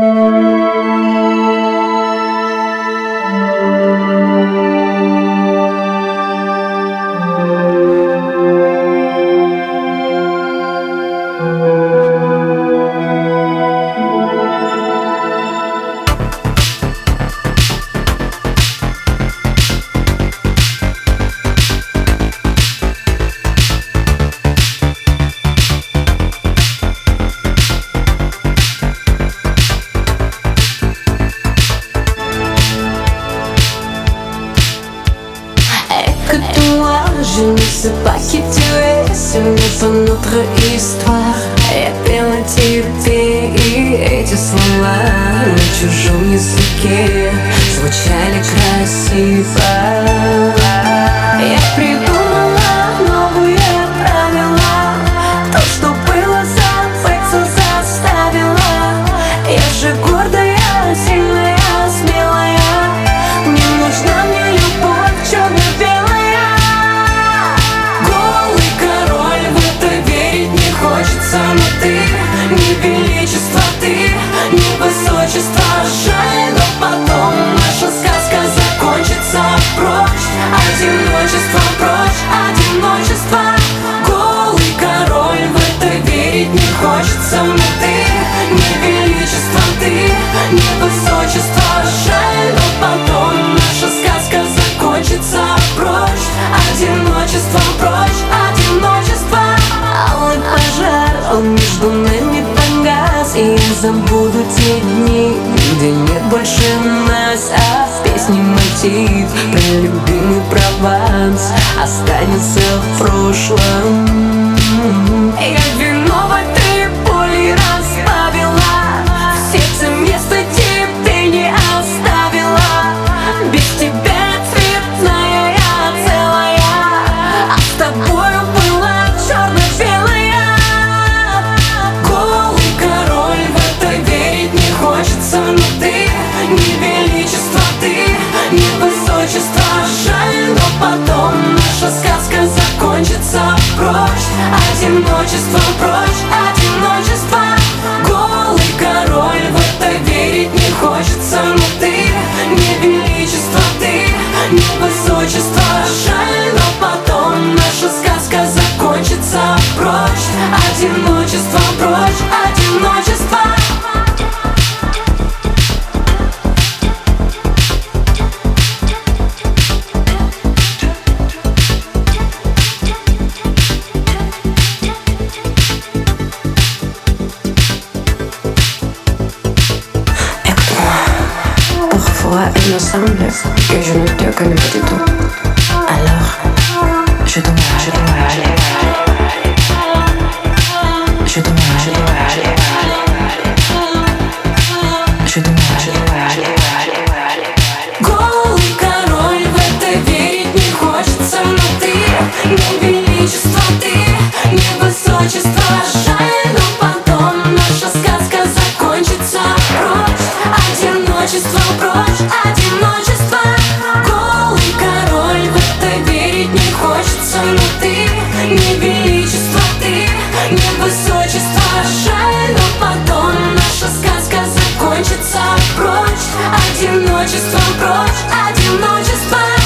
Música je ne sais pas qui tu es, Я пела тебе и эти слова на чужом языке. Звучали красиво. Я придумала Но ты не величество, ты не высочество Жаль, но потом наша сказка закончится. Прочь, одиночество, прочь, одиночество. Алый пожар, он между нами погас И я забуду те дни, где нет больше нас. А в песне мотив про любимый Прованс Останется в прошлом. Я вино высочество Жаль, но потом наша сказка закончится. Прочь, одиночество, прочь, одиночество. Голый король, в это верить не хочется. Но ты не величество, ты не высочество. Жаль, но потом наша сказка закончится. Прочь, одиночество, Parfois, il me semble que je ne te connais pas du tout. Alors, je dois, je dois aller. Je dois, je dois aller. Je dois, je dois aller. Голый король, в это верить не хочется Но ты не величество, Одиночеством прочь, одиночество